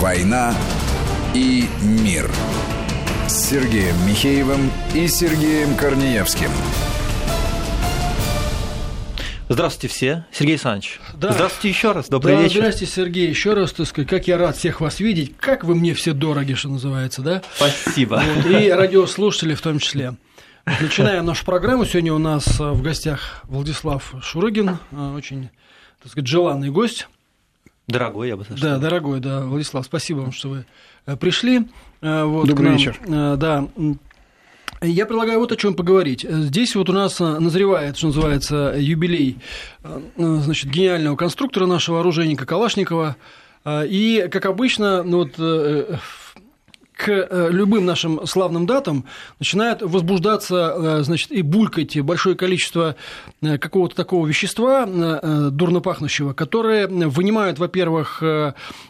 «Война и мир» с Сергеем Михеевым и Сергеем Корнеевским. Здравствуйте все. Сергей Александрович. Да. Здравствуйте еще раз. Добрый да, вечер. Здравствуйте, Сергей. Еще раз, так сказать, как я рад всех вас видеть. Как вы мне все дороги, что называется, да? Спасибо. Вот, и радиослушатели в том числе. Начинаем нашу программу. Сегодня у нас э, в гостях Владислав Шурыгин, э, очень, так сказать, желанный гость. Дорогой, я бы сказал. Да, дорогой, да, Владислав, спасибо вам, что вы э, пришли. Э, Вот, Добрый нам. вечер. Э, Да. Я предлагаю вот о чем поговорить. Здесь вот у нас назревает, что называется, юбилей значит, гениального конструктора нашего оружейника Калашникова. И, как обычно, ну вот, к э, любым нашим славным датам начинает возбуждаться, э, значит, и булькать большое количество э, какого-то такого вещества э, э, дурно пахнущего, которое вынимают, во-первых,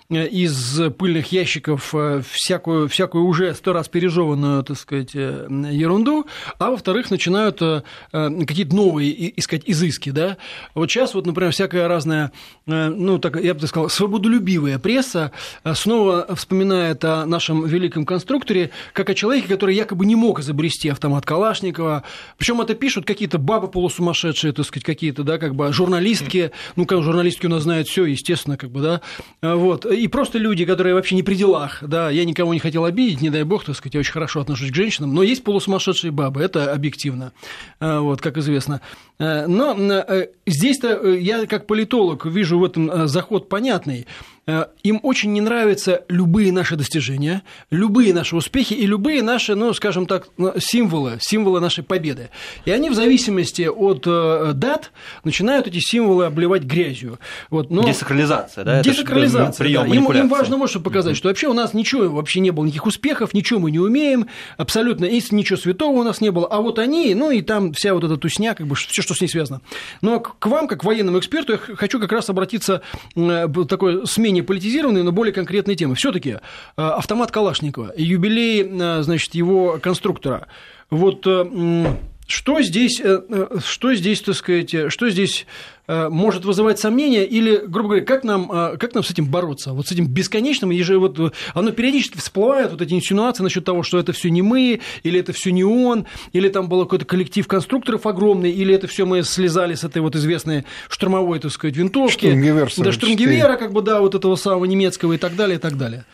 из пыльных ящиков э, всякую, всякую уже сто раз пережеванную, так сказать, э, ерунду, а во-вторых, начинают э, э, какие-то новые искать изыски, да. Вот сейчас вот, например, всякая разная, э, ну, так, я бы сказал, свободолюбивая пресса э, снова вспоминает о нашем великом конструкторе как о человеке, который якобы не мог изобрести автомат Калашникова. Причем это пишут какие-то бабы полусумасшедшие, так сказать, какие-то, да, как бы журналистки. Ну, как журналистки у нас знают все, естественно, как бы, да. Вот. И просто люди, которые вообще не при делах, да. Я никого не хотел обидеть, не дай бог, так сказать, я очень хорошо отношусь к женщинам, но есть полусумасшедшие бабы, это объективно, А, вот, как известно. Э, Но э, здесь-то э, я как политолог вижу в этом э, заход понятный. Э, Им очень не нравятся любые наши достижения, любые наши успехи и любые наши, ну, скажем так, ну, символы, символы нашей победы. И они в зависимости от э, дат начинают эти символы обливать грязью. Вот, но... Десакрализация, да? это же Десакрализация. прием да. Им, им важно вот что показать, что вообще у нас ничего вообще не было, никаких успехов, ничего мы не умеем, абсолютно, и ничего святого у нас не было. А вот они, ну и там вся вот эта тусня, как бы все, что с ней связано. Но к вам, как военному эксперту, я хочу как раз обратиться э, такой смене политизированной, но более конкретной темы. Все-таки автомат Калашникова, юбилей, э, значит, его конструктора. Вот э, что здесь, э, э, что здесь, так сказать, э, что здесь может вызывать сомнения или, грубо говоря, как нам, как нам с этим бороться? Вот с этим бесконечным, и же вот оно периодически всплывает, вот эти инсинуации насчет того, что это все не мы, или это все не он, или там был какой-то коллектив конструкторов огромный, или это все мы слезали с этой вот известной штурмовой, так сказать, винтовки. Штурмгевер Да, 44. штурмгевера, как бы, да, вот этого самого немецкого и так далее, и так далее.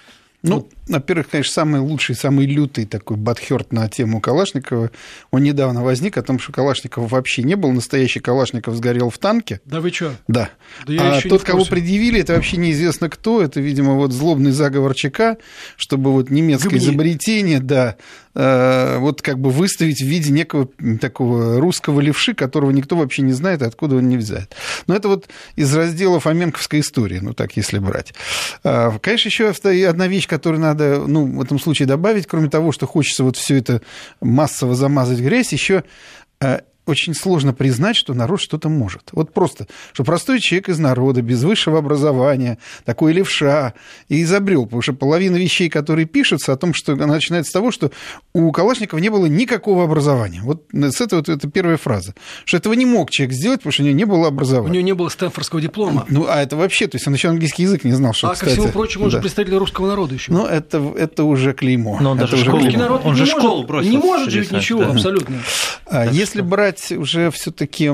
Ну, во-первых, конечно, самый лучший, самый лютый такой батхерт на тему Калашникова, он недавно возник о том, что Калашникова вообще не был, настоящий Калашников сгорел в танке. Да вы что? Да. Да а тот, кого предъявили, это вообще неизвестно кто. Это, видимо, вот злобный заговор ЧК, чтобы вот немецкое Гыбни. изобретение, да, вот как бы выставить в виде некого такого русского левши, которого никто вообще не знает, откуда он не взят. Но это вот из раздела фоменковской истории, ну так, если брать. А, Конечно, еще одна вещь, которую надо ну, в этом случае добавить, кроме того, что хочется вот все это массово замазать грязь, еще очень сложно признать, что народ что-то может. Вот просто, что простой человек из народа, без высшего образования, такой левша, и изобрел. Потому что половина вещей, которые пишутся о том, что она начинается с того, что у Калашникова не было никакого образования. Вот с этого вот, это первая фраза. Что этого не мог человек сделать, потому что у него не было У образования. него не было стэнфордского диплома. Ну, а это вообще, то есть он еще английский язык не знал, что, А, ко кстати, всему прочему, он же да. представитель русского народа еще. Ну, это, это уже клеймо. Но он Это даже уже школу- Русский клеймо. народ Он не же может- школу бросил, Не может же ведь Сергей ничего, Александрович, абсолютно. А Если что- брать уже все-таки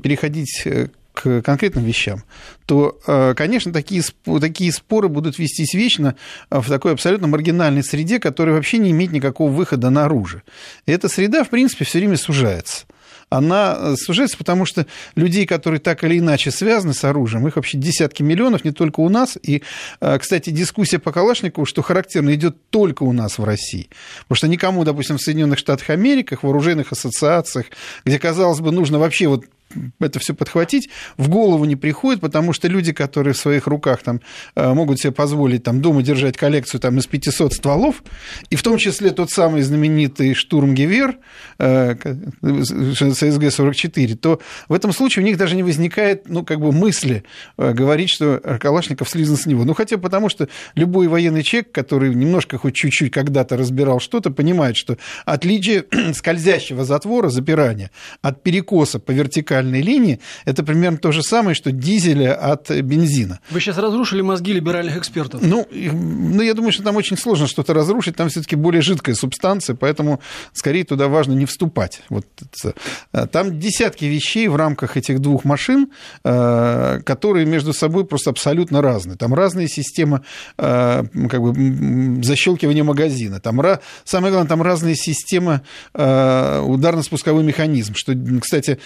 переходить э, к конкретным вещам, то, э, конечно, такие, такие споры будут вестись вечно э, в такой абсолютно маргинальной среде, которая вообще не имеет никакого выхода наружу. И эта среда, в принципе, все время сужается. Она э, сужается, потому что людей, которые так или иначе связаны с оружием, их вообще десятки миллионов, не только у нас. И, э, кстати, дискуссия по Калашникову, что характерно, идет только у нас в России. Потому что никому, допустим, в Соединенных Штатах Америки, в вооруженных ассоциациях, где, казалось бы, нужно вообще вот это все подхватить, в голову не приходит, потому что люди, которые в своих руках там, э, могут себе позволить там, дома держать коллекцию там, из 500 стволов, и в том числе тот самый знаменитый штурмгевер э, ССГ-44, то в этом случае у них даже не возникает ну, как бы мысли э, говорить, что Калашников слизан с него. Ну, хотя потому что любой военный человек, который немножко хоть чуть-чуть когда-то разбирал что-то, понимает, что отличие скользящего затвора, запирания, от перекоса по вертикали вертикальной линии, это примерно то же самое, что дизеля от бензина. Вы сейчас разрушили мозги либеральных экспертов. Ну, ну я думаю, что там очень сложно что-то разрушить, там все-таки более жидкая субстанция, поэтому скорее туда важно не вступать. Вот, там десятки вещей в рамках этих двух машин, э, которые между собой просто абсолютно разные. Там разные системы э, как бы, защелкивания магазина, там, самое главное, там разные системы ударно-спусковой механизм, что, кстати,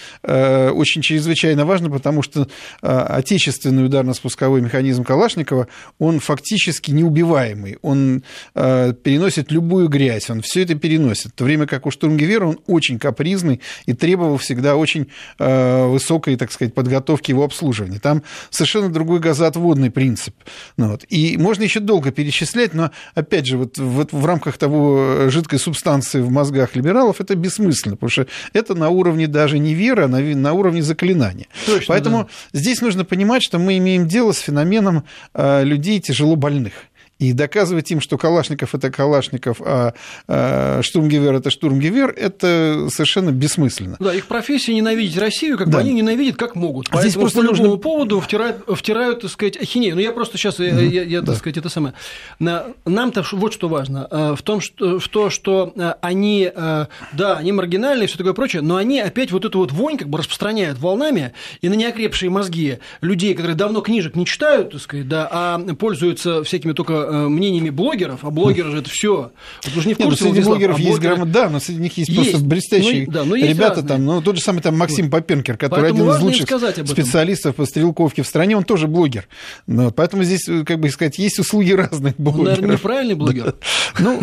очень чрезвычайно важно, потому что отечественный ударно-спусковой механизм Калашникова, он фактически неубиваемый, он переносит любую грязь, он все это переносит, в то время как у Штурмгевера он очень капризный и требовал всегда очень высокой, так сказать, подготовки его обслуживания. Там совершенно другой газоотводный принцип. Ну, вот. И можно еще долго перечислять, но, опять же, вот, вот в рамках того жидкой субстанции в мозгах либералов это бессмысленно, потому что это на уровне даже не веры, а на, на уровне заклинания. Точно, Поэтому да. здесь нужно понимать, что мы имеем дело с феноменом э, людей тяжело больных. И доказывать им, что Калашников это Калашников, а, а Штурмгевер это Штурмгевер, это совершенно бессмысленно. Да, их профессия ненавидеть Россию, как да. бы они ненавидят как могут. А здесь просто по любому нужно... поводу втирают, втирают, так сказать, ахинею. Ну, я просто сейчас, угу. я, я, да. так сказать, это самое. Нам-то вот что важно. Э, в том, что, в то, что э, они, э, да, они маргинальные, все такое прочее, но они опять вот эту вот вонь как бы распространяют волнами и на неокрепшие мозги людей, которые давно книжек не читают, так сказать, да, а пользуются всякими только Э, мнениями блогеров, а блогеры же это все. Вот вы не в ну, курсе, Нет, среди блогеров а есть блогеры... грамота, да, но среди них есть, есть просто блестящие ну, да, но есть ребята разные. там, ну тот же самый там Максим вот. Попенкер, который поэтому один из лучших специалистов по стрелковке в стране, он тоже блогер. Ну, поэтому здесь, как бы сказать, есть услуги разных блогеров. Он, наверное, неправильный блогер. Ну,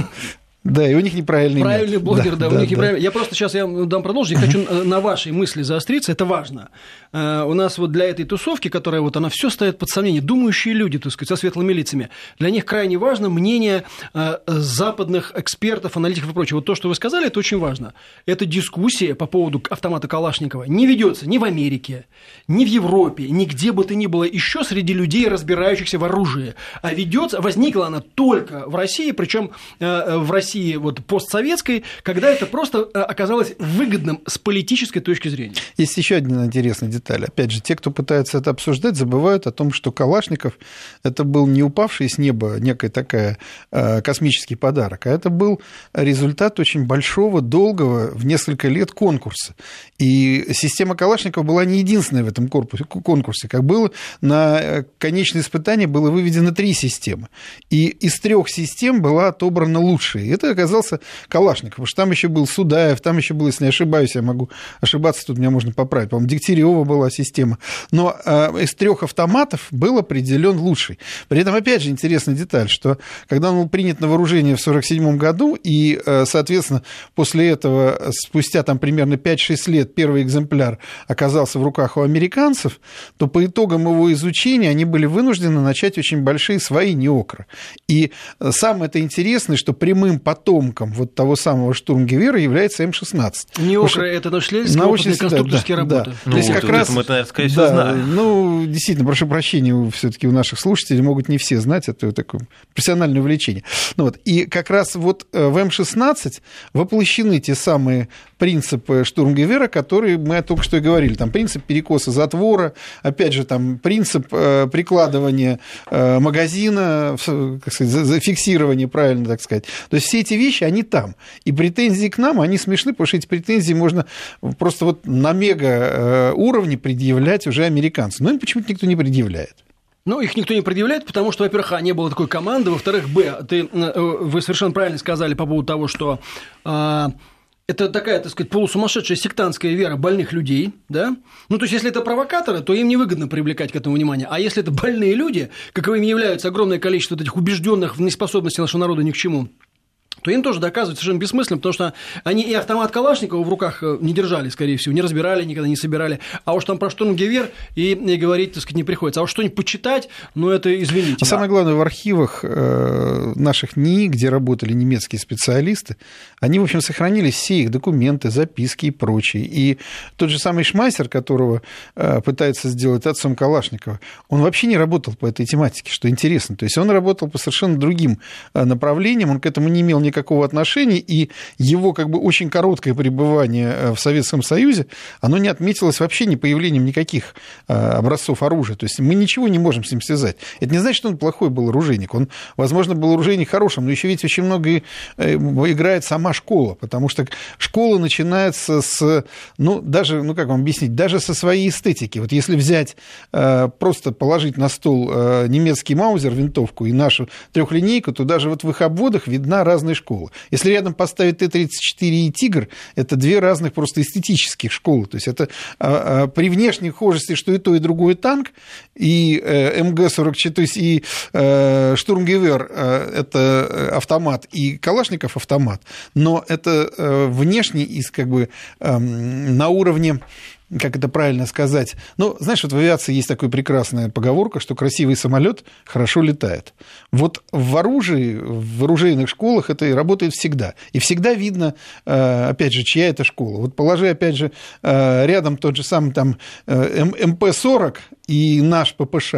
да, и у них неправильный Правильный нет. блогер, да, да, у них да. неправильный. Я просто сейчас я дам продолжить, я хочу э, на вашей мысли заостриться, это важно. Э, у нас вот для этой тусовки, которая вот она все ставит под сомнение, думающие люди, так сказать, со светлыми лицами, для них крайне важно мнение э, западных экспертов, аналитиков и прочего. Вот то, что вы сказали, это очень важно. Эта дискуссия по поводу автомата Калашникова не ведется ни в Америке, ни в Европе, нигде бы то ни было еще среди людей, разбирающихся в оружии, а ведется, возникла она только в России, причем в России России вот постсоветской, когда это просто э, оказалось выгодным с политической точки зрения. Есть еще один интересный деталь. Опять же, те, кто пытается это обсуждать, забывают о том, что Калашников это был не упавший с неба некая такая э, космический подарок, а это был результат очень большого, долгого, в несколько лет конкурса. И система Калашникова была не единственная в этом корпусе, конкурсе. Как было, на э, конечное испытание было выведено три системы. И из трех систем была отобрана лучшая это оказался Калашников, потому что там еще был Судаев, там еще был, если не ошибаюсь, я могу ошибаться, тут меня можно поправить, по-моему, Дегтярева была система. Но э, из трех автоматов был определен лучший. При этом, опять же, интересная деталь, что когда он был принят на вооружение в 1947 году, и, э, соответственно, после этого, спустя там примерно 5-6 лет, первый экземпляр оказался в руках у американцев, то по итогам его изучения они были вынуждены начать очень большие свои неокры. И самое это интересное, что прямым потомком вот того самого штурмгевера является М-16. Неокры – это научно-исследовательские научные конструкторские да, работы. Да. Ну, То есть как раз... Мы это, скорее всего, да, знаем. Ну, действительно, прошу прощения, все таки у наших слушателей могут не все знать, это такое профессиональное увлечение. Ну, вот. И как раз вот э, в М-16 воплощены те самые принципы штурмгевера, которые мы только что и говорили. Там принцип перекоса затвора, опять же, там принцип э, прикладывания э, магазина, как сказать, зафиксирования, правильно так сказать. То есть все эти вещи, они там. И претензии к нам, они смешны, потому что эти претензии можно просто вот на мега э, уровне предъявлять уже американцам. Но им почему-то никто не предъявляет. Ну, их никто не предъявляет, потому что, во-первых, а, не было такой команды, во-вторых, б, ты, вы совершенно правильно сказали по поводу того, что а, это такая, так сказать, полусумасшедшая сектантская вера больных людей, да? Ну, то есть, если это провокаторы, то им невыгодно привлекать к этому внимание. А если это больные люди, каковыми являются огромное количество этих убежденных в неспособности нашего народа ни к чему, то им тоже доказывать совершенно бессмысленно, потому что они и автомат Калашникова в руках э, не держали, скорее всего, не разбирали, никогда не собирали. А уж там про штурмгевер и, и говорить, так сказать, не приходится. А уж что-нибудь почитать, ну это извините. А самое главное, в архивах э, наших НИИ, где работали немецкие специалисты, они, в общем, сохранили все их документы, записки и прочее. И тот же самый Шмайсер, которого э, пытается сделать отцом Калашникова, он вообще не работал по этой тематике, что интересно. То есть он работал по совершенно другим направлениям, он к этому не имел никакого отношения, и его как бы очень короткое пребывание э, в Советском Союзе, оно не отметилось вообще не появлением никаких э, образцов оружия. То есть мы ничего не можем с ним связать. Это не значит, что он плохой был оружейник. Он, возможно, был оружейник хорошим, но еще ведь очень много играет сама школа, потому что школа начинается с, ну, даже, ну, как вам объяснить, даже со своей эстетики. Вот если взять, просто положить на стол немецкий маузер, винтовку и нашу трехлинейку, то даже вот в их обводах видна разная школа. Если рядом поставить Т-34 и Тигр, это две разных просто эстетических школы. То есть это а, а, при внешней хожести, что и то, и другое танк, и э, МГ-44, то есть и э, Штурмгевер э, это автомат, и Калашников автомат, но это внешне из как бы э, на уровне как это правильно сказать? Ну, знаешь, вот в авиации есть такая прекрасная поговорка, что красивый самолет хорошо летает. Вот в оружии, в оружейных школах это и работает всегда. И всегда видно, э, опять же, чья это школа. Вот положи, опять же, э, рядом тот же самый там э, МП-40 и наш ППШ.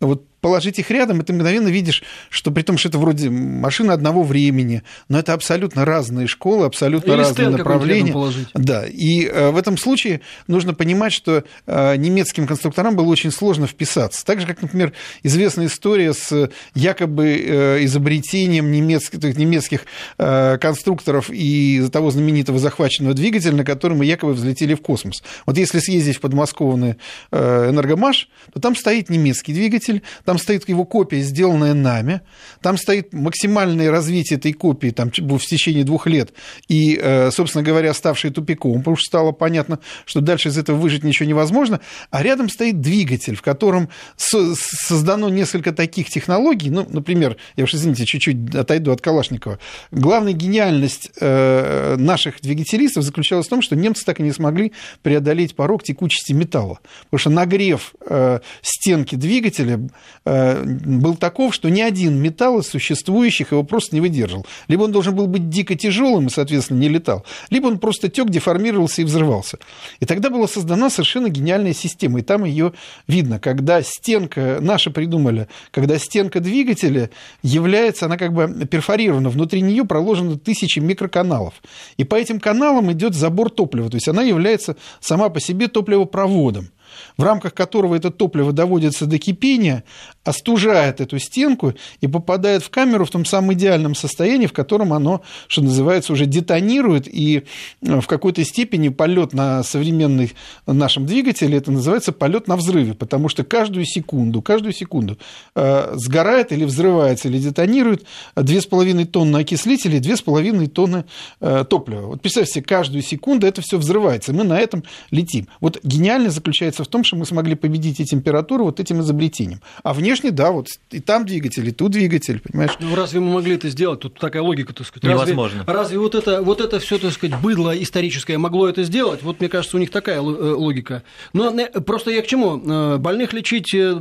Вот положить их рядом, и ты мгновенно видишь, что при том, что это вроде машина одного времени, но это абсолютно разные школы, абсолютно Или разные направления. Да, и э, в этом случае нужно понимать, что э, немецким конструкторам было очень сложно вписаться. Так же, как, например, известная история с якобы э, изобретением немецких, немецких конструкторов и того знаменитого захваченного двигателя, на котором мы якобы взлетели в космос. Вот если съездить в подмосковный энергомаш, то там стоит немецкий двигатель, там там стоит его копия, сделанная нами, там стоит максимальное развитие этой копии там, в течение двух лет, и, э, собственно говоря, ставший тупиком, потому что стало понятно, что дальше из этого выжить ничего невозможно, а рядом стоит двигатель, в котором создано несколько таких технологий, ну, например, я уж, извините, чуть-чуть отойду от Калашникова, главная гениальность э, наших двигателистов заключалась в том, что немцы так и не смогли преодолеть порог текучести металла, потому что нагрев э, стенки двигателя был таков, что ни один металл из существующих его просто не выдерживал. Либо он должен был быть дико тяжелым и, соответственно, не летал, либо он просто тек, деформировался и взрывался. И тогда была создана совершенно гениальная система, и там ее видно, когда стенка, наши придумали, когда стенка двигателя является, она как бы перфорирована, внутри нее проложено тысячи микроканалов. И по этим каналам идет забор топлива, то есть она является сама по себе топливопроводом в рамках которого это топливо доводится до кипения, остужает эту стенку и попадает в камеру в том самом идеальном состоянии, в котором оно, что называется, уже детонирует, и э, в какой-то степени полет на современных нашем двигателе, это называется полет на взрыве, потому что каждую секунду, каждую секунду э, сгорает или взрывается, или детонирует 2,5 тонны окислителя и 2,5 тонны э, топлива. Вот представьте каждую секунду это все взрывается, мы на этом летим. Вот гениально заключается в том, что мы смогли победить и температуру вот этим изобретением. А внешне, да, вот и там двигатель, и тут двигатель, понимаешь? Ну, разве мы могли это сделать? Тут такая логика, так сказать. Невозможно. Разве, разве вот это, вот это все, так сказать, быдло историческое могло это сделать? Вот, мне кажется, у них такая э, логика. Но просто я к чему? Э, больных лечить, э,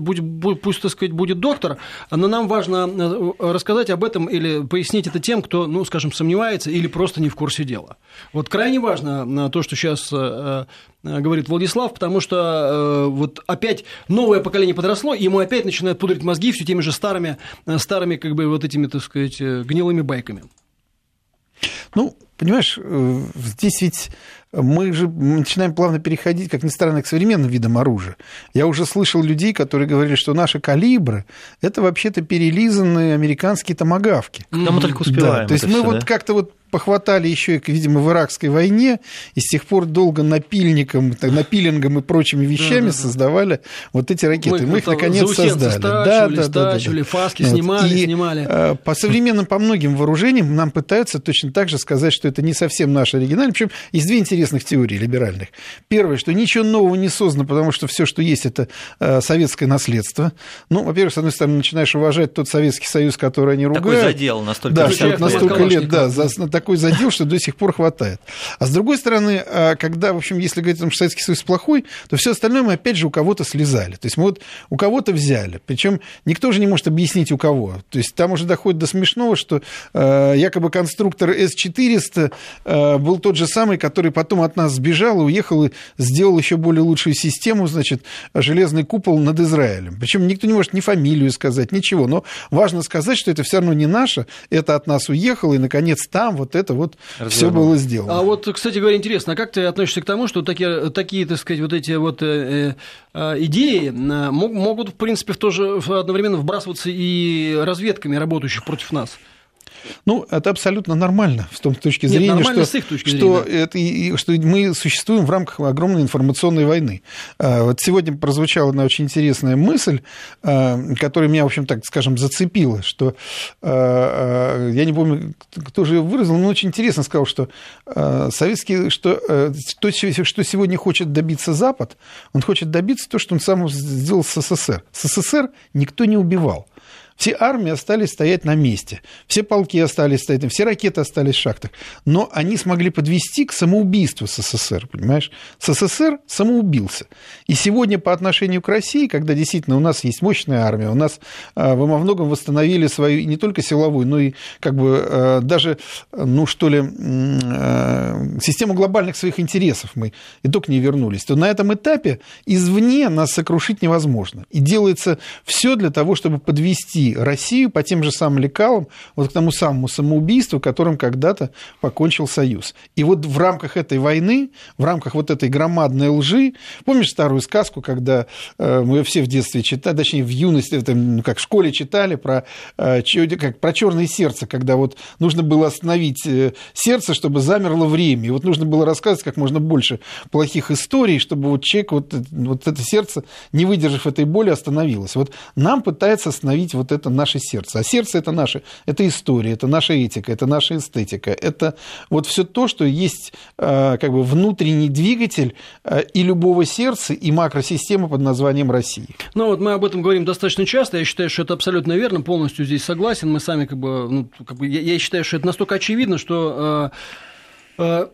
пусть, так сказать, будет доктор, но нам важно рассказать об этом или пояснить это тем, кто, ну, скажем, сомневается или просто не в курсе дела. Вот крайне важно то, что сейчас Э, говорит Владислав, потому что э, вот опять новое поколение подросло, и ему опять начинают пудрить мозги все теми же старыми, э, старыми как бы вот этими, так сказать, гнилыми байками. Ну, понимаешь, здесь ведь мы же начинаем плавно переходить, как ни странно, к современным видам оружия. Я уже слышал людей, которые говорили, что наши калибры – это вообще-то перелизанные американские томогавки. Да, мы только успеваем. Да, то есть мы все, вот да? как-то вот похватали еще, видимо, в иракской войне, и с тех пор долго напильником, напилингом и прочими вещами да, да, создавали вот эти ракеты. Мы, Мы их, наконец, создали. Да, да, да, да, фаски вот. снимали, и, снимали. А, по современным, по многим вооружениям нам пытаются точно так же сказать, что это не совсем наш оригинальный. Причем есть две интересных теории либеральных. Первое, что ничего нового не создано, потому что все, что есть, это а, советское наследство. Ну, во-первых, с одной стороны, начинаешь уважать тот Советский Союз, который они ругают. Такой задел настолько. Да, настолько лет, да, за, так такой задел, что до сих пор хватает. А с другой стороны, а, когда, в общем, если говорить, что Советский Союз плохой, то все остальное мы опять же у кого-то слезали. То есть мы вот у кого-то взяли. Причем никто же не может объяснить у кого. То есть там уже доходит до смешного, что э, якобы конструктор С-400 э, был тот же самый, который потом от нас сбежал и уехал и сделал еще более лучшую систему, значит, железный купол над Израилем. Причем никто не может ни фамилию сказать, ничего. Но важно сказать, что это все равно не наше, это от нас уехало, и, наконец, там вот это вот все было сделано. А вот, кстати говоря, интересно, а как ты относишься к тому, что такие, такие так сказать, вот эти вот э, э, идеи э, могут, в принципе, в то же, одновременно вбрасываться и разведками, работающих против нас? Ну, это абсолютно нормально с том точки зрения, Нет, что, с их точки что, зрения. Это, что мы существуем в рамках огромной информационной войны. А, вот сегодня прозвучала одна очень интересная мысль, а, которая меня, в общем, так скажем, зацепила, что а, я не помню, кто же ее выразил, но очень интересно сказал, что советский, что то, что сегодня хочет добиться Запад, он хочет добиться то, что он сам сделал с СССР. С СССР никто не убивал. Все армии остались стоять на месте, все полки остались стоять, все ракеты остались в шахтах. Но они смогли подвести к самоубийству СССР, понимаешь? СССР самоубился. И сегодня по отношению к России, когда действительно у нас есть мощная армия, у нас а, во многом восстановили свою не только силовую, но и как бы а, даже, ну что ли, а, систему глобальных своих интересов мы и только не вернулись, то на этом этапе извне нас сокрушить невозможно. И делается все для того, чтобы подвести Россию по тем же самым лекалам, вот к тому самому самоубийству, которым когда-то покончил Союз. И вот в рамках этой войны, в рамках вот этой громадной лжи, помнишь старую сказку, когда э, мы все в детстве читали, точнее в юности, ну, как в школе читали про, э, как, про черное сердце, когда вот нужно было остановить э, сердце, чтобы замерло время. И вот нужно было рассказывать как можно больше плохих историй, чтобы вот человек, вот, вот это сердце, не выдержав этой боли, остановилось. Вот нам пытается остановить вот это наше сердце. А сердце это наше, это история, это наша этика, это наша эстетика, это вот все то, что есть э, как бы внутренний двигатель э, и любого сердца, и макросистемы под названием России. Ну вот мы об этом говорим достаточно часто, я считаю, что это абсолютно верно, полностью здесь согласен, мы сами как бы, ну, как бы я, я считаю, что это настолько очевидно, что э,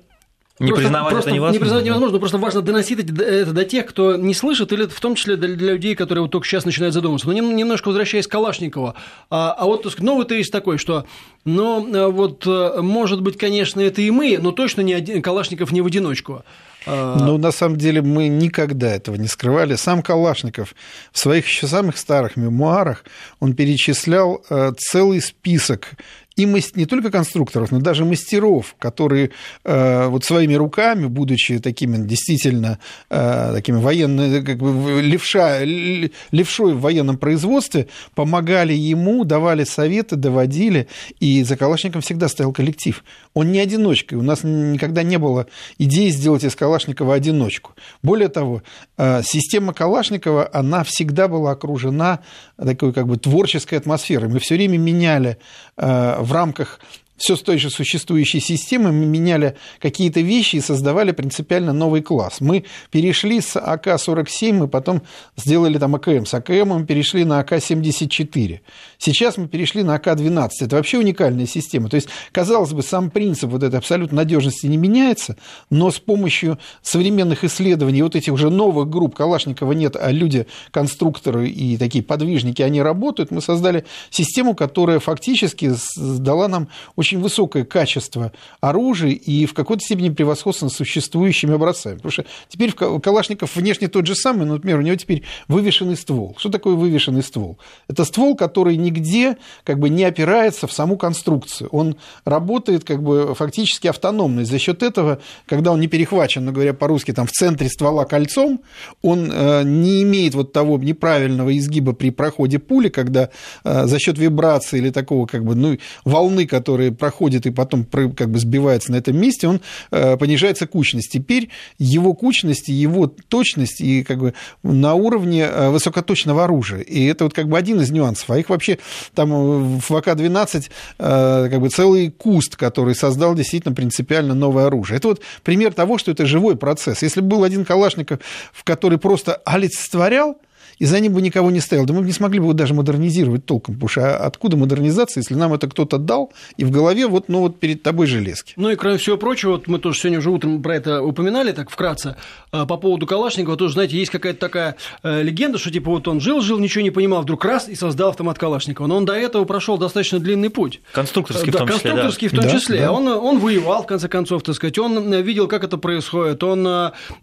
не просто, признавать просто это невозможно. Не признавать невозможно, просто важно доносить это до тех, кто не слышит, или в том числе для, для людей, которые вот только сейчас начинают задумываться. Но немножко возвращаясь к Калашникову, а, а вот новый тезис такой, что, ну, э, вот, э, может быть, конечно, это и мы, но точно не один, Калашников не в одиночку. А, ну, на самом деле, мы никогда этого не скрывали. Сам Калашников в своих еще самых старых мемуарах он перечислял э, целый список и не только конструкторов, но даже мастеров, которые э, вот своими руками, будучи такими действительно э, такими военными, как бы левша, левшой в военном производстве, помогали ему, давали советы, доводили, и за Калашником всегда стоял коллектив. Он не одиночка, у нас никогда не было идеи сделать из Калашникова одиночку. Более того, э, система Калашникова, она всегда была окружена такой как бы творческой атмосферой. Мы все время меняли в рамках все с той же существующей системы, мы меняли какие-то вещи и создавали принципиально новый класс. Мы перешли с АК-47, мы потом сделали там АКМ. С АКМ мы перешли на АК-74. Сейчас мы перешли на АК-12. Это вообще уникальная система. То есть, казалось бы, сам принцип вот этой абсолютной надежности не меняется, но с помощью современных исследований вот этих уже новых групп, Калашникова нет, а люди, конструкторы и такие подвижники, они работают, мы создали систему, которая фактически дала нам очень очень высокое качество оружия и в какой-то степени превосходство над существующими образцами. Потому что теперь Калашников внешне тот же самый, но, например, у него теперь вывешенный ствол. Что такое вывешенный ствол? Это ствол, который нигде как бы не опирается в саму конструкцию. Он работает как бы фактически автономно. И за счет этого, когда он не перехвачен, ну, говоря по-русски, там в центре ствола кольцом, он э, не имеет вот того неправильного изгиба при проходе пули, когда э, за счет вибрации или такого как бы ну, волны, которые проходит и потом как бы сбивается на этом месте, он э, понижается кучность. Теперь его кучность, его точность и как бы на уровне э, высокоточного оружия. И это вот как бы один из нюансов. А их вообще там э, в АК-12 как бы целый куст, который создал действительно принципиально новое оружие. Это вот пример того, что это живой процесс. Если бы был один Калашников, в который просто олицетворял и за ним бы никого не стоял. Да мы бы не смогли бы его даже модернизировать толком, потому что а откуда модернизация, если нам это кто-то дал, и в голове вот, ну, вот перед тобой железки. Ну и кроме всего прочего, вот мы тоже сегодня уже утром про это упоминали, так вкратце, по поводу Калашникова, тоже, знаете, есть какая-то такая легенда, что типа вот он жил-жил, ничего не понимал, вдруг раз и создал автомат Калашникова. Но он до этого прошел достаточно длинный путь. Конструкторский да, в том числе. Конструкторский да. в том числе. Да. Он, он воевал, в конце концов, так сказать, он видел, как это происходит. Он,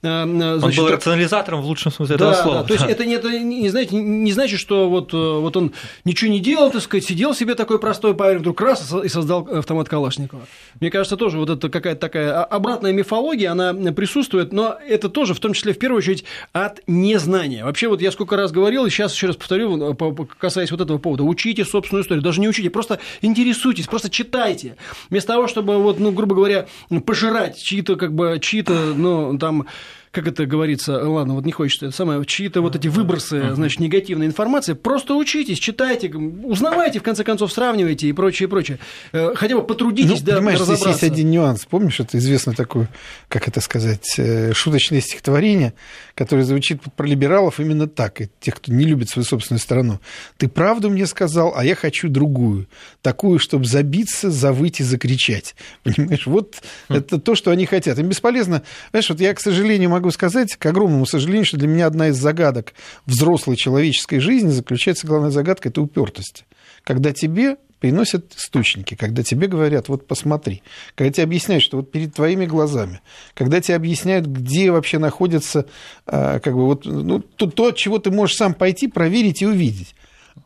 значит, он был рационализатором в лучшем смысле да, этого слова. Да, то есть это, не, это не, знаете, не значит, что вот, вот он ничего не делал, так сказать, сидел себе такой простой парень, вдруг раз и создал автомат Калашникова. Мне кажется, тоже вот это какая-то такая обратная мифология, она присутствует, но это тоже в том числе в первую очередь от незнания. Вообще вот я сколько раз говорил, и сейчас еще раз повторю, касаясь вот этого повода, учите собственную историю, даже не учите, просто интересуйтесь, просто читайте. Вместо того, чтобы, вот, ну, грубо говоря, пожирать чьи-то, как бы, чьи-то, ну, там, как это говорится, ладно, вот не хочется это самое, чьи-то вот эти выбросы, значит, негативной информации, просто учитесь, читайте, узнавайте, в конце концов, сравнивайте и прочее, и прочее. Э, хотя бы потрудитесь, ну, да, понимаешь, здесь есть один нюанс. Помнишь, это известно такое, как это сказать, э, шуточное стихотворение, которое звучит про либералов именно так, и тех, кто не любит свою собственную страну. Ты правду мне сказал, а я хочу другую. Такую, чтобы забиться, завыть и закричать. Понимаешь, вот хм. это то, что они хотят. Им бесполезно. Знаешь, вот я, к сожалению, могу сказать, к огромному сожалению, что для меня одна из загадок взрослой человеческой жизни заключается, главная загадка, это упертость. Когда тебе приносят источники, когда тебе говорят, вот посмотри, когда тебе объясняют, что вот перед твоими глазами, когда тебе объясняют, где вообще находится а, как бы вот, ну, то, то, чего ты можешь сам пойти, проверить и увидеть.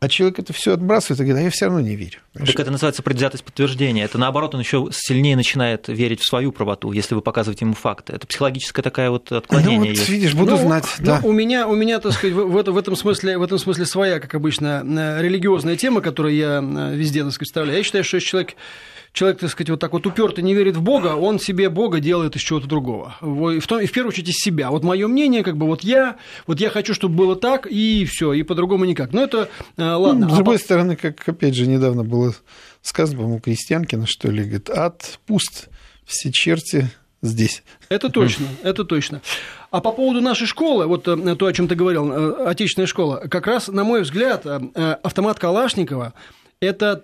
А человек это все отбрасывает и говорит, а я все равно не верю. Понимаешь? Так это называется предвзятость подтверждения. Это наоборот, он еще сильнее начинает верить в свою правоту, если вы показываете ему факты. Это психологическое такое вот отклонение. Ну, вот, есть. видишь, буду ну, знать. Ну, да. у меня, у меня, так сказать, в, в, этом смысле, в этом смысле своя, как обычно, религиозная тема, которую я везде, так сказать, вставляю. Я считаю, что если человек человек, так сказать, вот так вот уперто не верит в Бога, он себе Бога делает из чего-то другого. И в, том, и в первую очередь из себя. Вот мое мнение, как бы вот я, вот я хочу, чтобы было так, и все, и по-другому никак. Но это э, ладно. Ну, с другой а стороны, как опять же недавно было сказано, по-моему, Крестьянкина, что ли, говорит, ад пуст, все черти здесь. Это точно, это точно. А по поводу нашей школы, вот э, то, о чем ты говорил, э, отечественная школа, как раз, на мой взгляд, автомат Калашникова это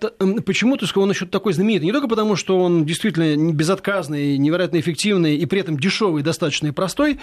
почему-то он еще такой знаменитый. Не только потому, что он действительно безотказный, невероятно эффективный и при этом дешевый, достаточно и простой,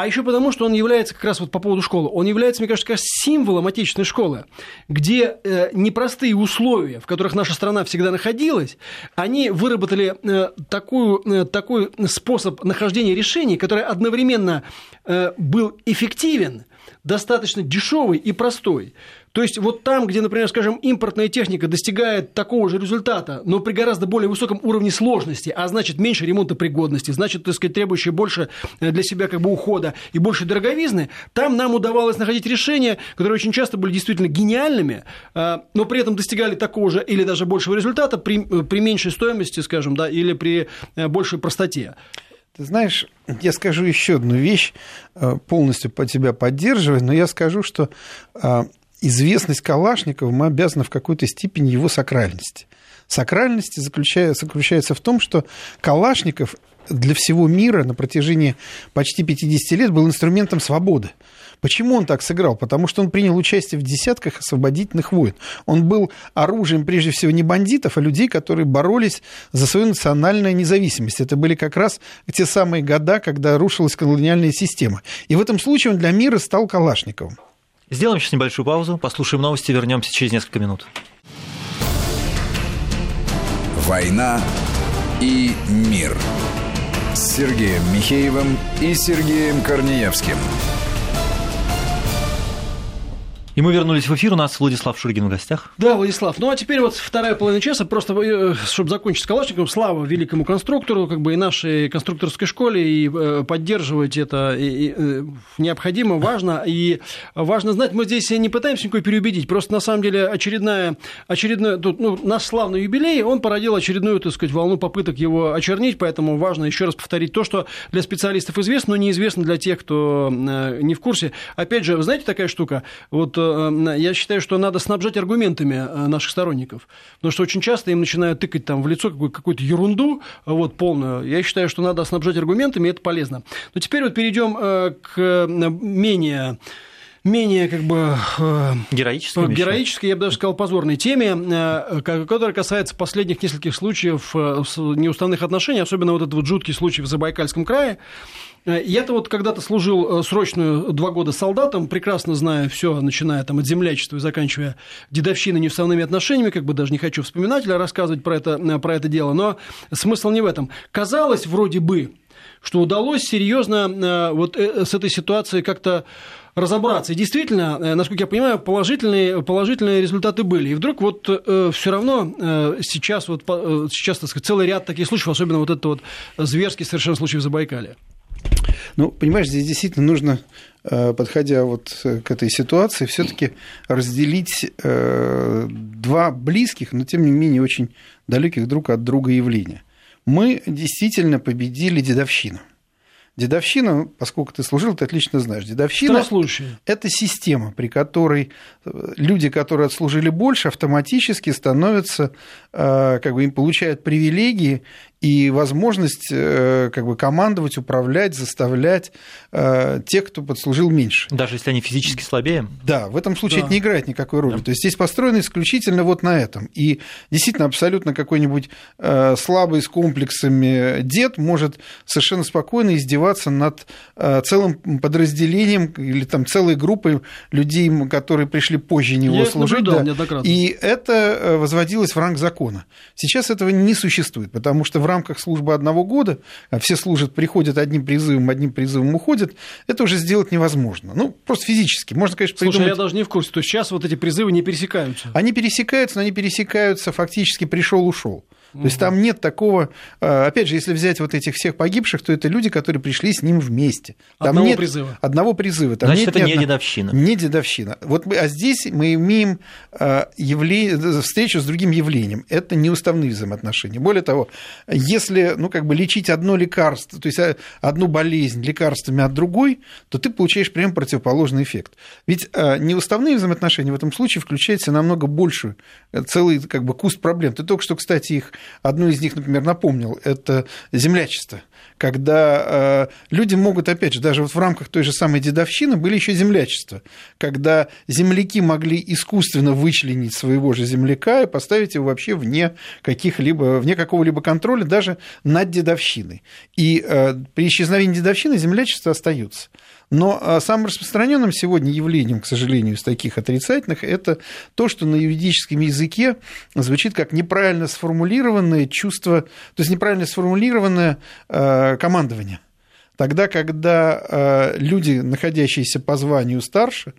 а еще потому, что он является как раз вот по поводу школы, он является, мне кажется, символом отечественной школы, где э, непростые условия, в которых наша страна всегда находилась, они выработали э, такую, э, такой способ нахождения решений, который одновременно э, был эффективен, достаточно дешевый и простой. То есть вот там, где, например, скажем, импортная техника достигает такого же результата, но при гораздо более высоком уровне сложности, а значит меньше ремонтопригодности, значит, так сказать, требующее больше э, для себя как бы ухода и больше дороговизны, там нам удавалось находить решения, которые очень часто были действительно гениальными, э, но при этом достигали такого же или даже большего результата при, э, при меньшей стоимости, скажем, да, или при большей простоте. Ты знаешь, я скажу еще одну вещь, полностью по тебя поддерживая, но я скажу, что известность Калашникова мы обязаны в какой-то степени его сакральности. Сакральность заключается в том, что Калашников для всего мира на протяжении почти 50 лет был инструментом свободы. Почему он так сыграл? Потому что он принял участие в десятках освободительных войн. Он был оружием, прежде всего, не бандитов, а людей, которые боролись за свою национальную независимость. Это были как раз те самые года, когда рушилась колониальная система. И в этом случае он для мира стал Калашниковым. Сделаем сейчас небольшую паузу, послушаем новости, вернемся через несколько минут. «Война и мир» с Сергеем Михеевым и Сергеем Корнеевским – и мы вернулись в эфир, у нас Владислав Шуригин в гостях. Да, Владислав. Ну а теперь вот вторая половина часа, просто э, чтобы закончить с Калашниковым, слава великому конструктору, как бы и нашей конструкторской школе, и э, поддерживать это э, необходимо, важно. И важно знать, мы здесь не пытаемся никакой переубедить, просто на самом деле очередная, очередная тут, ну, наш славный юбилей, он породил очередную, так сказать, волну попыток его очернить, поэтому важно еще раз повторить то, что для специалистов известно, но неизвестно для тех, кто не в курсе. Опять же, вы знаете, такая штука, вот Э, я считаю, что надо снабжать аргументами э, наших сторонников. Потому что очень часто им начинают тыкать там в лицо какую-то ерунду вот, полную. Я считаю, что надо снабжать аргументами, и это полезно. Но теперь вот перейдем э, к менее менее как бы героической, героической, я бы даже сказал, позорной теме, которая касается последних нескольких случаев неуставных отношений, особенно вот этот вот жуткий случай в Забайкальском крае. Я-то вот когда-то служил срочную два года солдатом, прекрасно знаю все, начиная там от землячества и заканчивая дедовщиной неуставными отношениями, как бы даже не хочу вспоминать или рассказывать про это, про это дело, но смысл не в этом. Казалось вроде бы, что удалось серьезно вот с этой ситуацией как-то разобраться. И действительно, э, насколько я понимаю, положительные, положительные результаты были. И вдруг вот э, все равно э, сейчас, вот, э, сейчас так сказать, целый ряд таких случаев, особенно вот этот вот зверский совершенно случай в Забайкале. Ну, понимаешь, здесь действительно нужно, э, подходя вот к этой ситуации, все-таки разделить э, два близких, но тем не менее очень далеких друг от друга явления. Мы действительно победили дедовщину. Дедовщина, поскольку ты служил, ты отлично знаешь, дедовщина – это система, при которой э, люди, которые отслужили больше, автоматически становятся, э, как бы им получают привилегии и возможность э, как бы командовать, управлять, заставлять э, тех, кто подслужил меньше. Даже если они физически слабее? Да, в этом случае да. это не играет никакой роли. Да. То есть здесь построено исключительно вот на этом. И действительно абсолютно какой-нибудь э, слабый с комплексами дед может совершенно спокойно издеваться над целым подразделением или там целой группой людей, которые пришли позже него Я служить. Да. И это возводилось в ранг закона. Сейчас этого не существует, потому что в рамках службы одного года, а все служат, приходят одним призывом, одним призывом уходят, это уже сделать невозможно. Ну, просто физически. Можно, конечно, придумать... Слушай, я даже не в курсе. То сейчас вот эти призывы не пересекаются? Они пересекаются, но они пересекаются фактически пришел-ушел. То есть там нет такого, э, опять же, если взять вот этих всех погибших, то это люди, которые пришли с ним вместе. Там одного нет призыва. Одного призыва. Там Значит, нет это не одна... дедовщина. Не дедовщина. Вот мы, а здесь мы имеем э, явление, встречу с другим явлением. Это неуставные взаимоотношения. Более того, если ну, как бы лечить одно лекарство, то есть э, одну болезнь лекарствами от другой, то ты получаешь прям противоположный эффект. Ведь неуставные взаимоотношения в этом случае включают в себя намного больше, целый как бы куст проблем. Ты только что, кстати, их Одну из них, например, напомнил, это землячество когда э, люди могут, опять же, даже вот в рамках той же самой дедовщины были еще землячества, когда земляки могли искусственно вычленить своего же земляка и поставить его вообще вне каких-либо, вне какого-либо контроля даже над дедовщиной. И э, при исчезновении дедовщины землячество остается. Но а, самым распространенным сегодня явлением, к сожалению, из таких отрицательных, это то, что на юридическом языке звучит как неправильно сформулированное чувство, то есть неправильно сформулированное а, командование. Тогда, когда э, люди, находящиеся по званию старше,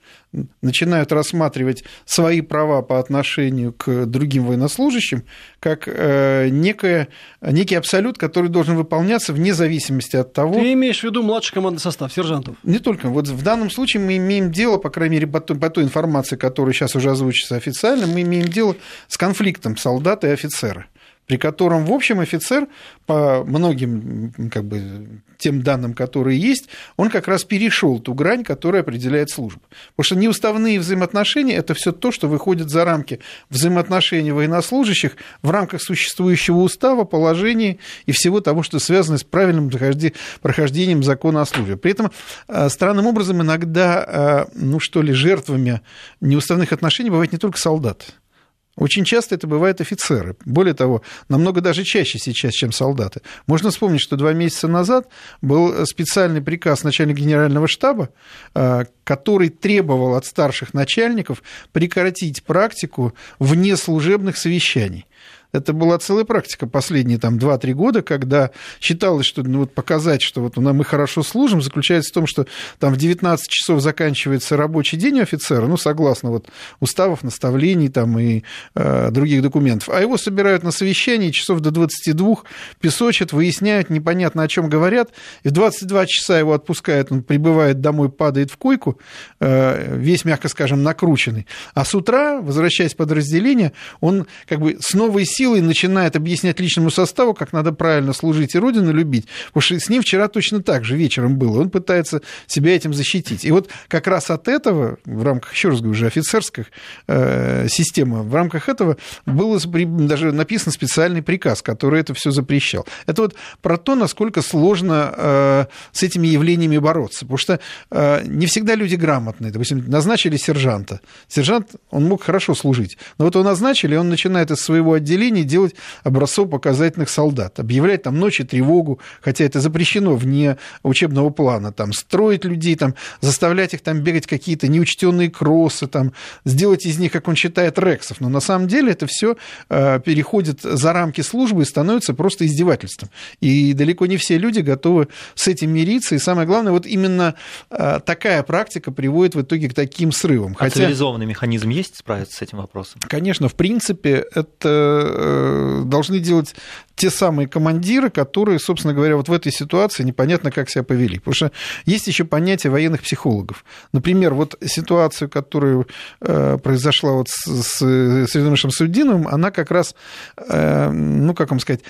начинают рассматривать свои права по отношению к другим военнослужащим как э, некое, некий абсолют, который должен выполняться вне зависимости от того... Ты имеешь в виду младший командный состав, сержантов? Не только. Вот в данном случае мы имеем дело, по крайней мере, по той, по той информации, которая сейчас уже озвучится официально, мы имеем дело с конфликтом солдата и офицера при котором, в общем, офицер, по многим как бы, тем данным, которые есть, он как раз перешел ту грань, которая определяет службу. Потому что неуставные взаимоотношения – это все то, что выходит за рамки взаимоотношений военнослужащих в рамках существующего устава, положений и всего того, что связано с правильным прохождением закона о службе. При этом э, странным образом иногда, э, ну что ли, жертвами неуставных отношений бывают не только солдаты. Очень часто это бывают офицеры. Более того, намного даже чаще сейчас, чем солдаты. Можно вспомнить, что два месяца назад был специальный приказ начальника генерального штаба, э, который требовал от старших начальников прекратить практику внеслужебных совещаний. Это была целая практика последние там, 2-3 года, когда считалось, что ну, вот показать, что вот мы хорошо служим, заключается в том, что там в 19 часов заканчивается рабочий день у офицера, ну, согласно вот уставов, наставлений там, и э, других документов, а его собирают на совещании часов до 22, песочат, выясняют, непонятно о чем говорят, и в 22 часа его отпускают, он прибывает домой, падает в койку, э, весь, мягко скажем, накрученный, а с утра, возвращаясь в подразделение, он как бы снова новой силой начинает объяснять личному составу, как надо правильно служить и Родину любить. Потому что с ним вчера точно так же вечером было. Он пытается себя этим защитить. И вот как раз от этого, в рамках, еще раз говорю, уже офицерских э, системы, в рамках этого было даже написан специальный приказ, который это все запрещал. Это вот про то, насколько сложно э, с этими явлениями бороться. Потому что э, не всегда люди грамотные. Допустим, назначили сержанта. Сержант, он мог хорошо служить. Но вот его назначили, он начинает из своего отделения делать образцов показательных солдат. Объявлять там ночи тревогу, хотя это запрещено вне учебного плана. Там, строить людей, там, заставлять их там бегать какие-то неучтенные кроссы, там, сделать из них, как он считает, рексов. Но на самом деле это все э, переходит за рамки службы и становится просто издевательством. И далеко не все люди готовы с этим мириться. И самое главное, вот именно э, такая практика приводит в итоге к таким срывам. А Хотя... цивилизованный механизм есть справиться с этим вопросом? Конечно, в принципе, это должны делать те самые командиры, которые, собственно говоря, вот в этой ситуации непонятно, как себя повели. Потому что есть еще понятие военных психологов. Например, вот ситуацию, которая э, произошла вот с, с Средомышем Судиновым, она как раз, э, ну, как вам сказать,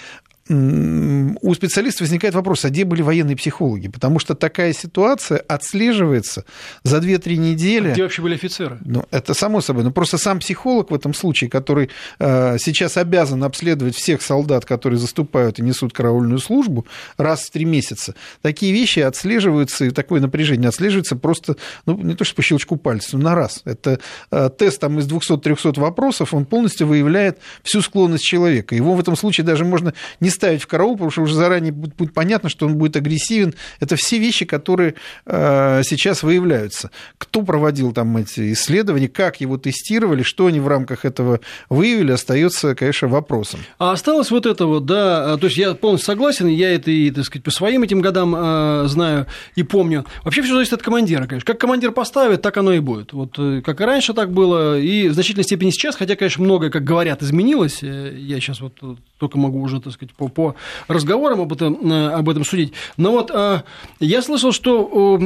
у специалистов возникает вопрос, а где были военные психологи? Потому что такая ситуация отслеживается за 2-3 недели. А где вообще были офицеры? Ну, это само собой. Но просто сам психолог в этом случае, который э, сейчас обязан обследовать всех солдат, которые заступают и несут караульную службу раз в 3 месяца, такие вещи отслеживаются, и такое напряжение отслеживается просто, ну, не то что по щелчку пальца, но на раз. Это э, тест там, из 200-300 вопросов, он полностью выявляет всю склонность человека. Его в этом случае даже можно не ставить в караул, потому что уже заранее будет понятно, что он будет агрессивен. Это все вещи, которые э, сейчас выявляются. Кто проводил там эти исследования, как его тестировали, что они в рамках этого выявили, остается, конечно, вопросом. А осталось вот это вот, да, то есть я полностью согласен, я это и, так сказать, по своим этим годам э, знаю и помню. Вообще все зависит от командира, конечно. Как командир поставит, так оно и будет. Вот э, как и раньше так было, и в значительной степени сейчас, хотя, конечно, многое, как говорят, изменилось. Я сейчас вот только могу уже, так сказать, по, по разговорам об этом, э, об этом судить. Но вот э, я слышал, что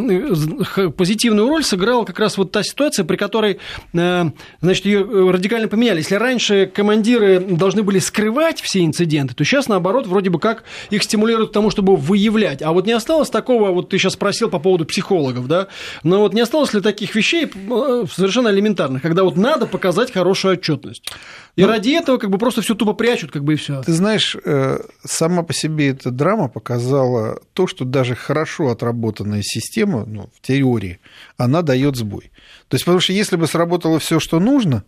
позитивную роль сыграла как раз вот та ситуация, при которой, э, значит, ее радикально поменяли. Если раньше командиры должны были скрывать все инциденты, то сейчас, наоборот, вроде бы как их стимулируют к тому, чтобы выявлять. А вот не осталось такого, вот ты сейчас спросил по поводу психологов, да, но вот не осталось ли таких вещей совершенно элементарных, когда вот надо показать хорошую отчетность? И ну, ради этого как бы просто все тупо прячут, как бы и все. Ты знаешь, э, сама по себе эта драма показала то, что даже хорошо отработанная система, ну, в теории, она дает сбой. То есть, потому что если бы сработало все, что нужно,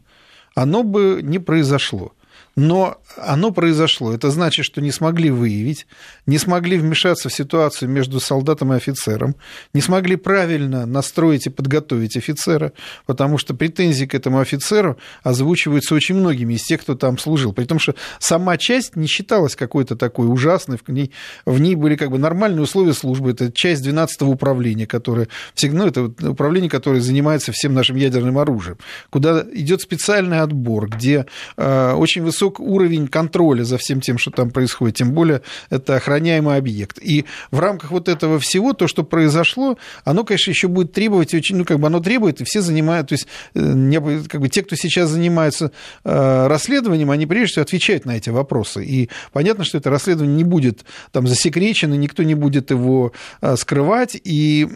оно бы не произошло. Но оно произошло. Это значит, что не смогли выявить, не смогли вмешаться в ситуацию между солдатом и офицером, не смогли правильно настроить и подготовить офицера, потому что претензии к этому офицеру озвучиваются очень многими из тех, кто там служил. При том, что сама часть не считалась какой-то такой ужасной, в ней, в ней были как бы нормальные условия службы. Это часть 12-го управления, которое всегда, ну, это управление, которое занимается всем нашим ядерным оружием, куда идет специальный отбор, где э, очень высок уровень контроля за всем тем, что там происходит, тем более это охраняемый объект. И в рамках вот этого всего, то, что произошло, оно, конечно, еще будет требовать, очень, ну, как бы оно требует, и все занимают, то есть э, как бы те, кто сейчас занимается э, расследованием, они прежде всего отвечают на эти вопросы. И понятно, что это расследование не будет там засекречено, никто не будет его э, скрывать. И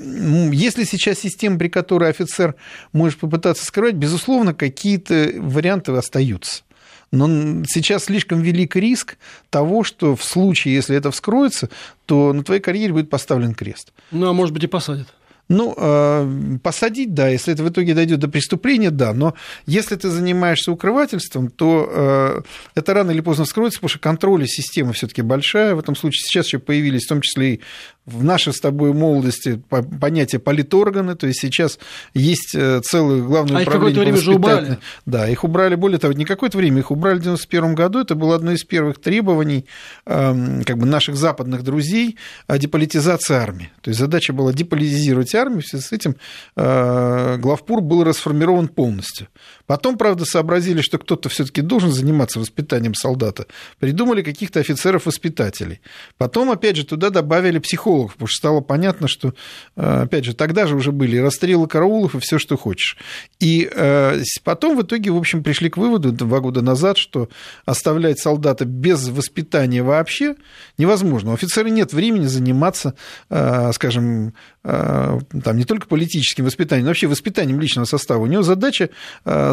если сейчас система, при которой офицер может попытаться скрывать, безусловно, какие-то варианты остаются. Но сейчас слишком велик риск того, что в случае, если это вскроется, то на твоей карьере будет поставлен крест. Ну, а может быть и посадят. Ну, э, посадить, да, если это в итоге дойдет до преступления, да, но если ты занимаешься укрывательством, то э, это рано или поздно вскроется, потому что контроля системы все-таки большая. В этом случае сейчас еще появились, в том числе и в нашей с тобой молодости понятие политорганы, то есть сейчас есть э, целое главное а управление. А их время же убрали. Да, их убрали, более того, не какое-то время, их убрали в 91 году, это было одно из первых требований эм, как бы наших западных друзей о деполитизации армии. То есть задача была деполитизировать армию, в связи с этим э, главпур был расформирован полностью. Потом, правда, сообразили, что кто-то все-таки должен заниматься воспитанием солдата, придумали каких-то офицеров-воспитателей. Потом, опять же, туда добавили психологов психологов, потому что стало понятно, что, э, опять же, тогда же уже были расстрелы караулов и все, что хочешь. И э, потом в итоге, в общем, пришли к выводу два года назад, что оставлять солдата без воспитания вообще невозможно. У офицера нет времени заниматься, скажем, там, не только политическим воспитанием, но вообще воспитанием личного состава. У него задача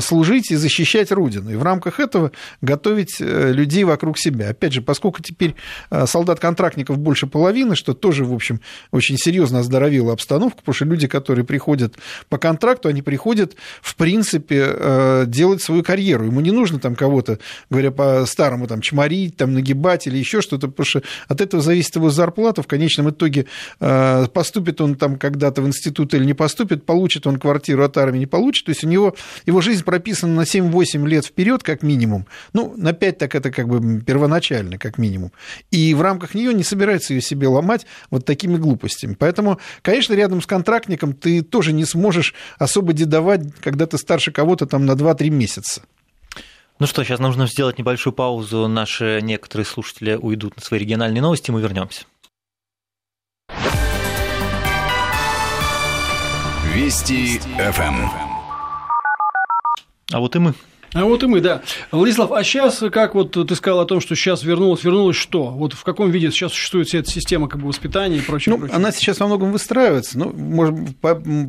служить и защищать Родину. И в рамках этого готовить людей вокруг себя. Опять же, поскольку теперь солдат-контрактников больше половины, что тоже, в общем, очень серьезно оздоровило обстановку, потому что люди, которые приходят по контракту, они приходят, в принципе, э, делать свою карьеру. Ему не нужно там кого-то, говоря по-старому, там, чморить, там, нагибать или еще что-то, потому что от этого зависит его зарплата. В конечном итоге э, поступит он там когда-то в институт или не поступит, получит он квартиру от армии, не получит. То есть у него его жизнь прописана на 7-8 лет вперед, как минимум. Ну, на 5 так это как бы первоначально, как минимум. И в рамках нее не собирается ее себе ломать вот такими глупостями. Поэтому, конечно, рядом с контрактником ты тоже не сможешь особо дедовать, когда ты старше кого-то там на 2-3 месяца. Ну что, сейчас нужно сделать небольшую паузу. Наши некоторые слушатели уйдут на свои региональные новости, мы вернемся. Вести ФМ. А вот и мы. А вот и мы, да. Владислав, а сейчас, как вот ты сказал о том, что сейчас вернулось, вернулось что? Вот в каком виде сейчас существует вся эта система как бы, воспитания и прочее? Ну, прочее? она сейчас во многом выстраивается, ну, может,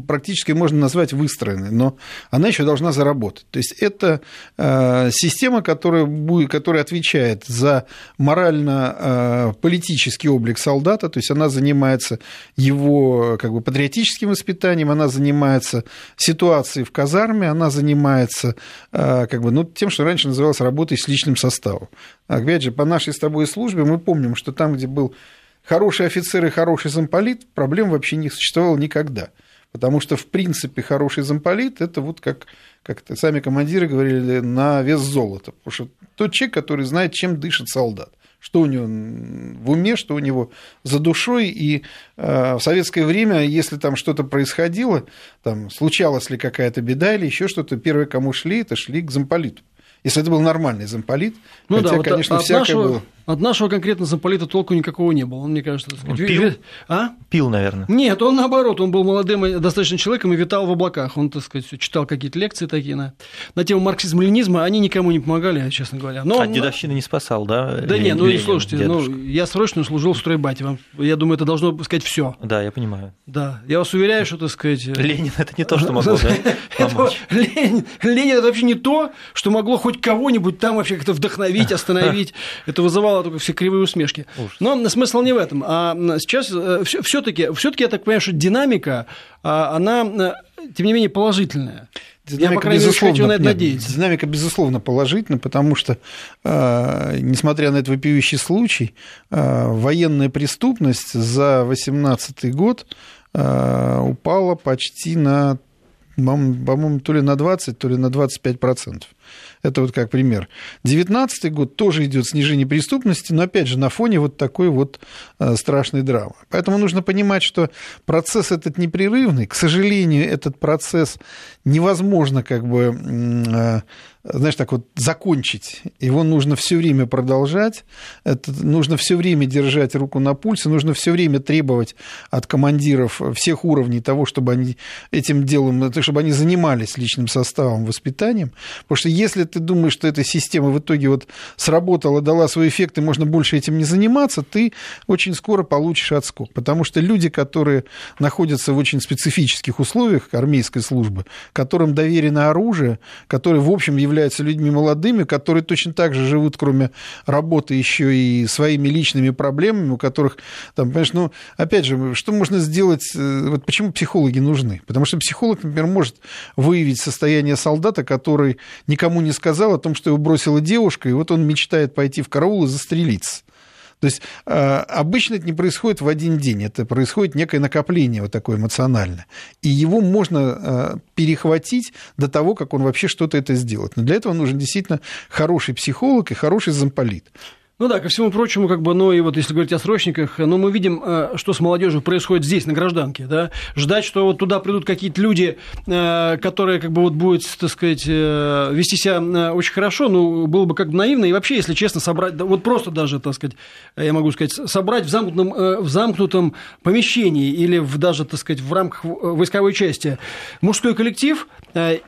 практически можно назвать выстроенной, но она еще должна заработать. То есть это э, система, которая, будет, которая отвечает за морально-политический э, облик солдата, то есть она занимается его как бы, патриотическим воспитанием, она занимается ситуацией в казарме, она занимается э, как бы, ну, тем, что раньше называлось работой с личным составом. Опять же, по нашей с тобой службе мы помним, что там, где был хороший офицер и хороший замполит, проблем вообще не существовало никогда. Потому что, в принципе, хороший замполит – это вот как, как сами командиры говорили, на вес золота. Потому что тот человек, который знает, чем дышит солдат что у него в уме, что у него за душой. И э, в советское время, если там что-то происходило, там случалась ли какая-то беда или еще что-то, первые, кому шли, это шли к замполиту. Если это был нормальный замполит, ну, хотя, да, вот конечно, от всякое нашего, было. От нашего конкретно замполита толку никакого не было. Он, мне кажется, так сказать, он пил? А? Пил, наверное. Нет, он наоборот, он был молодым достаточно человеком и витал в облаках. Он, так сказать, читал какие-то лекции такие на, на тему марксизма-ленизма, они никому не помогали, честно говоря. Но, а дедовщина не спасал, да? Да нет, ну Ленин, слушайте, дедушка. ну, я срочно служил в стройбате. Вам, я думаю, это должно сказать все. Да, я понимаю. Да, я вас уверяю, что, так сказать... Ленин – это не то, что могло, да, Ленин, Ленин – это вообще не то, что могло хоть кого-нибудь там вообще как-то вдохновить, остановить. Это вызывало только все кривые усмешки. Ужас. Но смысл не в этом. А сейчас э, все-таки, все-таки я так понимаю, что динамика, а, она, тем не менее, положительная. Динамика, я, по крайней мере, хочу на это нет, Динамика, безусловно, положительна, потому что, э, несмотря на этот вопиющий случай, военная преступность за 2018 год упала почти на, по-моему, то ли на 20, то ли на 25 процентов. Это вот как пример. 2019 год тоже идет снижение преступности, но опять же на фоне вот такой вот э, страшной драмы. Поэтому нужно понимать, что процесс этот непрерывный. К сожалению, этот процесс невозможно как бы э, знаешь, так вот закончить. Его нужно все время продолжать, это нужно все время держать руку на пульсе, нужно все время требовать от командиров всех уровней того, чтобы они этим делом, чтобы они занимались личным составом, воспитанием. Потому что если ты думаешь, что эта система в итоге вот сработала, дала свой эффект, и можно больше этим не заниматься, ты очень скоро получишь отскок. Потому что люди, которые находятся в очень специфических условиях армейской службы, которым доверено оружие, которые, в общем, являются людьми молодыми, которые точно так же живут, кроме работы, еще и своими личными проблемами, у которых, там, понимаешь, ну, опять же, что можно сделать, э, вот почему психологи нужны? Потому что психолог, например, может выявить состояние солдата, который никому не сказал о том, что его бросила девушка, и вот он мечтает пойти в караул и застрелиться. То есть э, обычно это не происходит в один день, это происходит некое накопление вот такое эмоциональное. И его можно э, перехватить до того, как он вообще что-то это сделает. Но для этого нужен действительно хороший психолог и хороший замполит. Ну да, ко всему прочему, как бы, ну и вот если говорить о срочниках, ну мы видим, э, что с молодежью происходит здесь, на гражданке, да, ждать, что вот туда придут какие-то люди, э, которые как бы вот будут, так сказать, э, вести себя очень хорошо, ну, было бы как бы наивно, и вообще, если честно, собрать, вот просто даже, так сказать, я могу сказать, собрать в замкнутом, в замкнутом помещении или в, даже, так сказать, в рамках войсковой части мужской коллектив,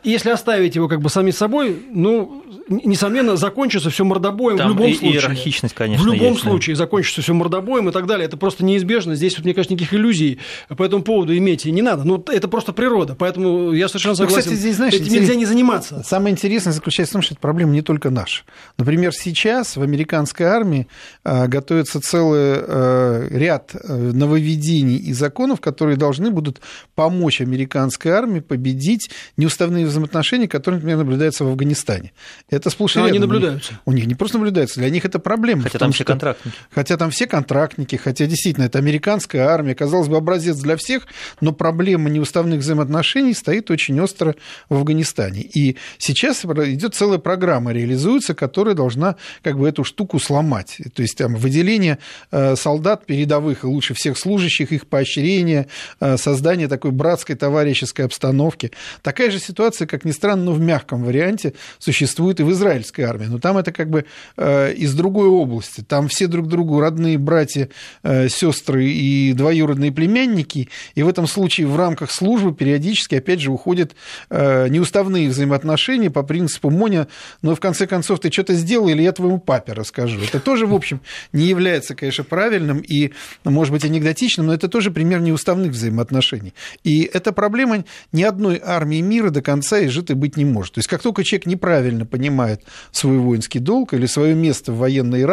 если оставить его как бы сами собой, ну, несомненно, закончится все мордобоем Там в любом и, случае. Иерархичность, конечно, В любом есть, случае да. закончится все мордобоем и так далее. Это просто неизбежно. Здесь, вот, мне кажется, никаких иллюзий по этому поводу иметь не надо. Ну, это просто природа. Поэтому я совершенно согласен. Ну, кстати, здесь, знаешь, Этим нельзя не заниматься. Самое интересное заключается в том, что эта проблема не только наша. Например, сейчас в американской армии э, готовится целый э, ряд э, нововведений и законов, которые должны будут помочь американской армии победить неуставные взаимоотношения, которые, например, наблюдаются в Афганистане. Это сплошь и рядом. они наблюдаются. У них не просто наблюдаются, для них это проблема. Хотя там все контрактники. Хотя там все контрактники, хотя действительно это американская армия, казалось бы, образец для всех, но проблема неуставных взаимоотношений стоит очень остро в Афганистане. И сейчас идет целая программа, реализуется, которая должна как бы эту штуку сломать. То есть там выделение э, солдат передовых и лучше всех служащих, их поощрение, э, создание такой братской товарищеской обстановки. Такая же ситуация, как ни странно, но в мягком варианте существует и в израильской армии. Но там это как бы э, из другой области. Там все друг другу родные братья, э, сестры и двоюродные племянники. И в этом случае в рамках службы периодически, опять же, уходят э, неуставные взаимоотношения по принципу Моня, но в конце концов ты что-то сделал, или я твоему папе расскажу. Это тоже, в общем, не является, конечно, правильным и, может быть, анекдотичным, но это тоже пример неуставных взаимоотношений. И эта проблема ни одной армии мира до конца изжитой быть не может. То есть как только человек неправильно понимает свой воинский долг или свое место в военной иерархии,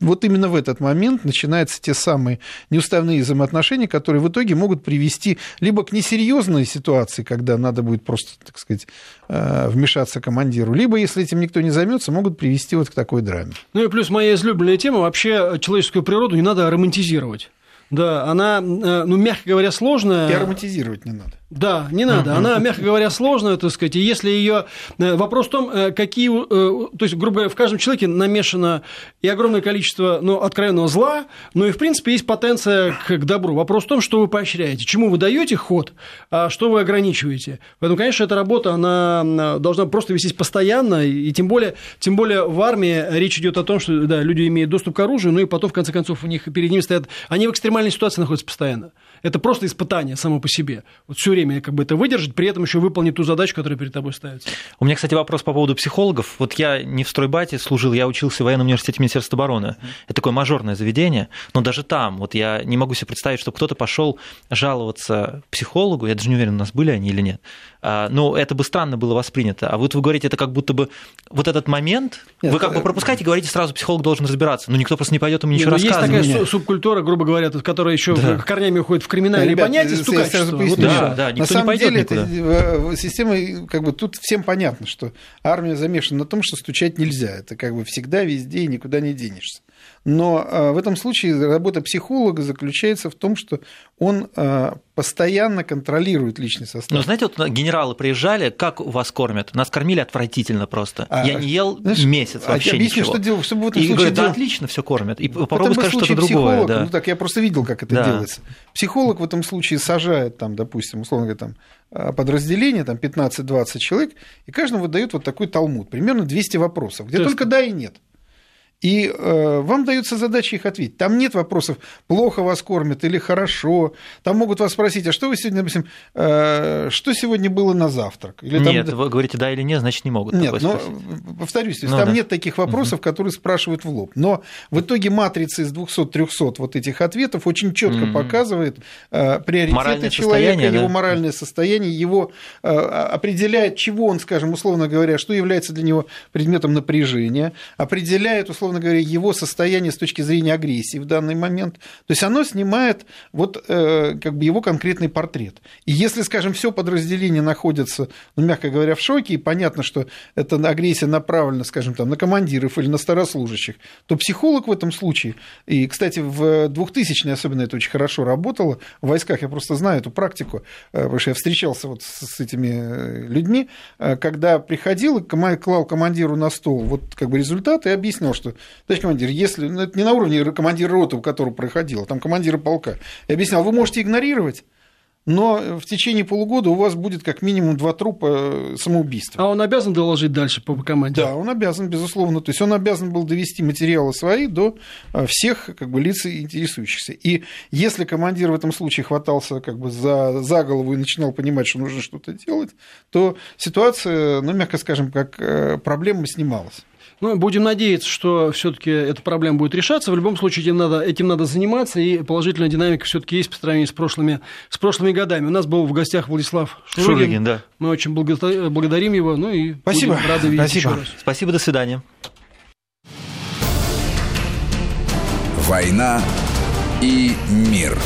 вот именно в этот момент начинаются те самые неуставные взаимоотношения, которые в итоге могут привести либо к несерьезной ситуации, когда надо будет просто, так сказать, э, вмешаться командиру, либо, если этим никто не займется, могут привести вот к такой драме. Ну и плюс моя излюбленная тема, вообще человеческую природу не надо романтизировать. Да, она, э, ну, мягко говоря, сложная. И ароматизировать не надо. Да, не надо. Она, мягко говоря, сложная, так сказать. И если ее э, вопрос в том, э, какие, то есть, грубо говоря, в каждом человеке намешано и огромное количество, ну, откровенного зла, но и в принципе есть потенция к, к добру. Вопрос в том, что вы поощряете, чему вы даете ход, а что вы ограничиваете. Поэтому, конечно, эта работа она должна просто вестись постоянно, и тем более, тем более в армии речь идет о том, что да, люди имеют доступ к оружию, ну и потом в конце концов у них перед ними стоят, они в экстремальном экстремальной ситуации находится постоянно. Это просто испытание само по себе. Вот все время как бы это выдержать, при этом еще выполнить ту задачу, которая перед тобой ставится. У меня, кстати, вопрос по поводу психологов. Вот я не в стройбате служил, я учился в военном университете Министерства обороны. Это такое мажорное заведение, но даже там, вот я не могу себе представить, чтобы кто-то пошел жаловаться психологу, я даже не уверен, у нас были они или нет, а, но это бы странно было воспринято. А вот вы говорите, это как будто бы вот этот момент, нет, вы как бы э, пропускаете, говорите сразу, психолог должен разбираться, но никто просто не пойдет ему ничего нет, рассказывать. Есть такая субкультура, грубо говоря, которая еще да. корнями уходит в криминальные Ребят, понятия, стукачество. Вот да, да, никто На самом не деле, никуда. это, система, как бы тут всем понятно, что армия замешана на том, что стучать нельзя. Это как бы всегда, везде и никуда не денешься. Но а, в этом случае работа психолога заключается в том, что он а, постоянно контролирует личный состав. Ну, знаете, вот генералы приезжали, как вас кормят? Нас кормили отвратительно просто. А, Я не ел знаешь, месяц вообще объясни, ничего. что делать, чтобы в этом и случае говорят, дел... да, отлично все кормят. И попробуй сказать что-то другое. Психолог, да. Ну так, я просто видел, как это да. делается. Психолог в этом случае сажает, там, допустим, условно говоря, там, подразделение, там 15-20 человек, и каждому выдает вот такой талмуд, примерно 200 вопросов, где То только есть... да и нет. И э, вам даются задачи их ответить. Там нет вопросов, плохо вас кормят или хорошо. Там могут вас спросить, а что вы сегодня, допустим, э, что сегодня было на завтрак? Или нет, там... вы говорите да или нет, значит не могут. Нет, но повторюсь, ну, там да. нет таких вопросов, угу. которые спрашивают в лоб. Но в итоге матрица из 200-300 вот этих ответов очень четко угу. показывает э, приоритеты моральное человека, его да? моральное состояние, его э, определяет, чего он, скажем, условно говоря, что является для него предметом напряжения, определяет, условно условно говоря, его состояние с точки зрения агрессии в данный момент. То есть оно снимает вот э, как бы его конкретный портрет. И если, скажем, все подразделение находится, ну, мягко говоря, в шоке, и понятно, что эта агрессия направлена, скажем, там, на командиров или на старослужащих, то психолог в этом случае, и, кстати, в 2000-е особенно это очень хорошо работало, в войсках я просто знаю эту практику, э, потому что я встречался вот с этими э, людьми, когда приходил и клал командиру на стол вот как бы результаты и объяснял, что товарищ командир, если ну, это не на уровне командира роты, у которого проходило, там командира полка, я объяснял, вы можете игнорировать, но в течение полугода у вас будет как минимум два трупа самоубийства. А он обязан доложить дальше по команде? Да, он обязан, безусловно. То есть он обязан был довести материалы свои до э, всех как бы, лиц интересующихся. И если командир в этом случае хватался как бы за, за голову и начинал понимать, что нужно что-то делать, то ситуация, ну, мягко скажем, как э, проблема снималась. Ну, будем надеяться, что все-таки эта проблема будет решаться. В любом случае, этим надо, этим надо заниматься, и положительная динамика все-таки есть по сравнению с прошлыми, с прошлыми годами. У нас был в гостях Владислав Шурыгин. Шурыгин да. Мы очень благодарим его. Ну и Спасибо. будем рады видеть Спасибо. еще раз. Спасибо, до свидания. «Война и мир».